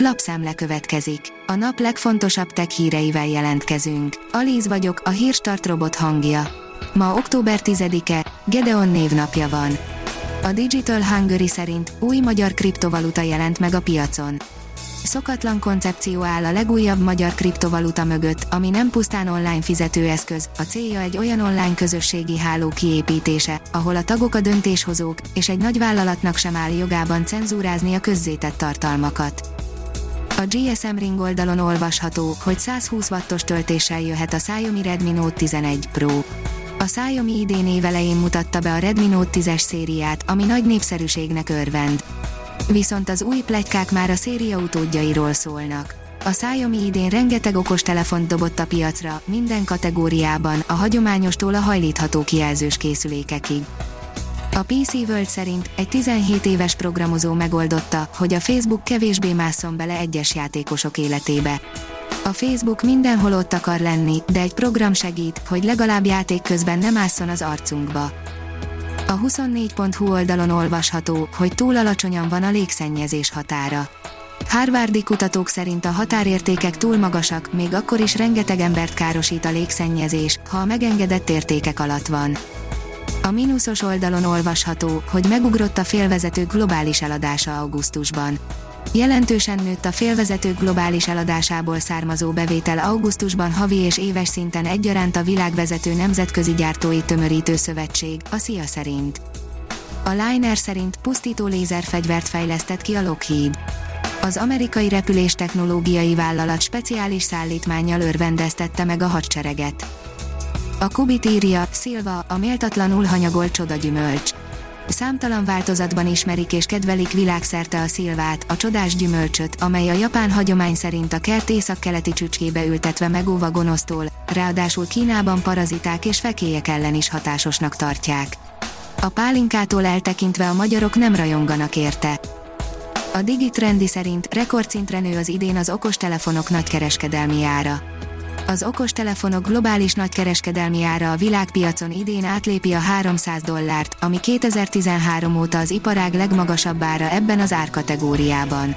Lapszemle következik. A nap legfontosabb tech híreivel jelentkezünk. Alíz vagyok, a hírstart robot hangja. Ma október 10-e, Gedeon névnapja van. A Digital Hungary szerint új magyar kriptovaluta jelent meg a piacon. Szokatlan koncepció áll a legújabb magyar kriptovaluta mögött, ami nem pusztán online fizetőeszköz, a célja egy olyan online közösségi háló kiépítése, ahol a tagok a döntéshozók, és egy nagy vállalatnak sem áll jogában cenzúrázni a közzétett tartalmakat. A GSM Ring oldalon olvasható, hogy 120 wattos töltéssel jöhet a Xiaomi Redmi Note 11 Pro. A Xiaomi idén évelején mutatta be a Redmi Note 10-es szériát, ami nagy népszerűségnek örvend. Viszont az új plegykák már a széria utódjairól szólnak. A Xiaomi idén rengeteg okos telefont dobott a piacra, minden kategóriában, a hagyományostól a hajlítható kijelzős készülékekig. A PC World szerint egy 17 éves programozó megoldotta, hogy a Facebook kevésbé másszon bele egyes játékosok életébe. A Facebook mindenhol ott akar lenni, de egy program segít, hogy legalább játék közben nem másszon az arcunkba. A 24.hu oldalon olvasható, hogy túl alacsonyan van a légszennyezés határa. Harvardi kutatók szerint a határértékek túl magasak, még akkor is rengeteg embert károsít a légszennyezés, ha a megengedett értékek alatt van. A mínuszos oldalon olvasható, hogy megugrott a félvezetők globális eladása augusztusban. Jelentősen nőtt a félvezetők globális eladásából származó bevétel augusztusban havi és éves szinten egyaránt a világvezető nemzetközi gyártói tömörítő szövetség, a SZIA szerint. A Liner szerint pusztító lézerfegyvert fejlesztett ki a Lockheed. Az amerikai repülés technológiai vállalat speciális szállítmánnyal örvendeztette meg a hadsereget. A Kubit írja, Szilva, a méltatlanul hanyagolt csodagyümölcs. Számtalan változatban ismerik és kedvelik világszerte a szilvát, a csodás gyümölcsöt, amely a japán hagyomány szerint a kert északkeleti csücskébe ültetve megóva gonosztól, ráadásul Kínában paraziták és fekélyek ellen is hatásosnak tartják. A pálinkától eltekintve a magyarok nem rajonganak érte. A Digitrendi szerint rekordszintre nő az idén az okostelefonok nagykereskedelmi ára az okostelefonok globális nagykereskedelmi ára a világpiacon idén átlépi a 300 dollárt, ami 2013 óta az iparág legmagasabb ára ebben az árkategóriában.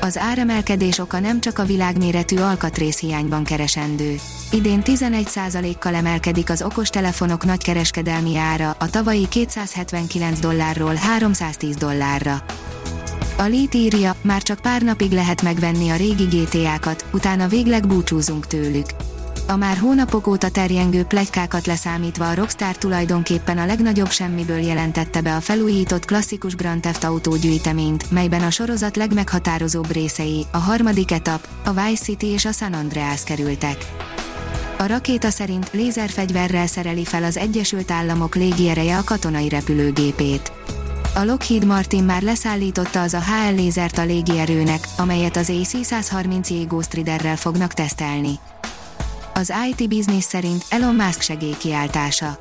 Az áremelkedés oka nem csak a világméretű alkatrészhiányban keresendő. Idén 11%-kal emelkedik az okostelefonok nagykereskedelmi ára, a tavalyi 279 dollárról 310 dollárra. A Lét írja, már csak pár napig lehet megvenni a régi GTA-kat, utána végleg búcsúzunk tőlük. A már hónapok óta terjengő plegykákat leszámítva a Rockstar tulajdonképpen a legnagyobb semmiből jelentette be a felújított klasszikus Grand Theft Auto gyűjteményt, melyben a sorozat legmeghatározóbb részei, a harmadik etap, a Vice City és a San Andreas kerültek. A rakéta szerint lézerfegyverrel szereli fel az Egyesült Államok légiereje a katonai repülőgépét. A Lockheed Martin már leszállította az a HL lézert a légierőnek, amelyet az AC-130 Ghost Riderrel fognak tesztelni. Az IT Business szerint Elon Musk segélykiáltása.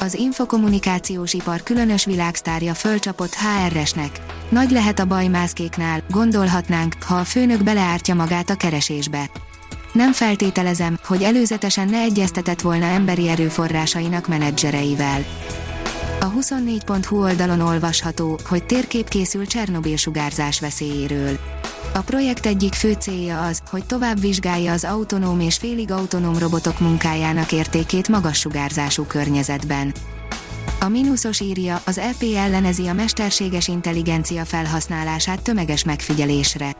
Az infokommunikációs ipar különös világsztárja fölcsapott HR-esnek. Nagy lehet a baj mászkéknál, gondolhatnánk, ha a főnök beleártja magát a keresésbe. Nem feltételezem, hogy előzetesen ne egyeztetett volna emberi erőforrásainak menedzsereivel. A 24.hu oldalon olvasható, hogy térkép készül Csernobil sugárzás veszélyéről. A projekt egyik fő célja az, hogy tovább vizsgálja az autonóm és félig autonóm robotok munkájának értékét magas sugárzású környezetben. A mínuszos írja, az EP ellenezi a mesterséges intelligencia felhasználását tömeges megfigyelésre.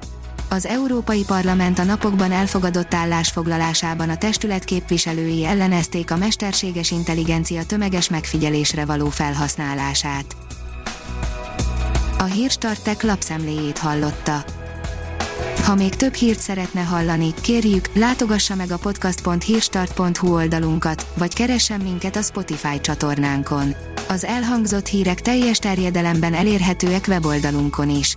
Az Európai Parlament a napokban elfogadott állásfoglalásában a testület képviselői ellenezték a mesterséges intelligencia tömeges megfigyelésre való felhasználását. A Hírstartek lapszemléjét hallotta. Ha még több hírt szeretne hallani, kérjük, látogassa meg a podcast.hírstart.hu oldalunkat, vagy keressen minket a Spotify csatornánkon. Az elhangzott hírek teljes terjedelemben elérhetőek weboldalunkon is.